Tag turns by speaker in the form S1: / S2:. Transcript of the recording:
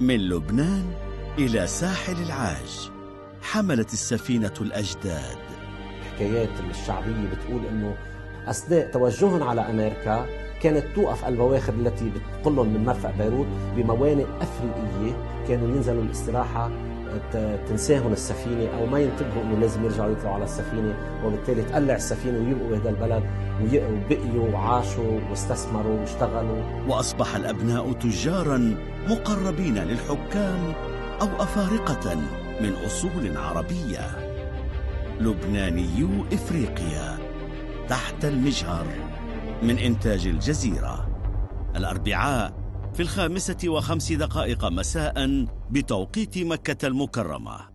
S1: من لبنان إلى ساحل العاج حملت السفينة الأجداد.
S2: الحكايات الشعبية بتقول إنه اثناء توجههم على أمريكا كانت توقف البواخر التي بتقلهم من مرفأ بيروت بموانئ أفريقية. كانوا ينزلوا الاستراحة ت- تنساهم السفينة أو ما ينتبهوا إنه لازم يرجعوا يطلعوا على السفينة وبالتالي تقلع السفينة ويبقوا بهذا البلد وبقيوا وعاشوا واستثمروا واشتغلوا.
S1: وأصبح الأبناء تجارا مقربين للحكام أو أفارقة من أصول عربية. لبنانيو إفريقيا. تحت المجهر من إنتاج الجزيرة. الأربعاء في الخامسة وخمس دقائق مساء بتوقيت مكة المكرمة.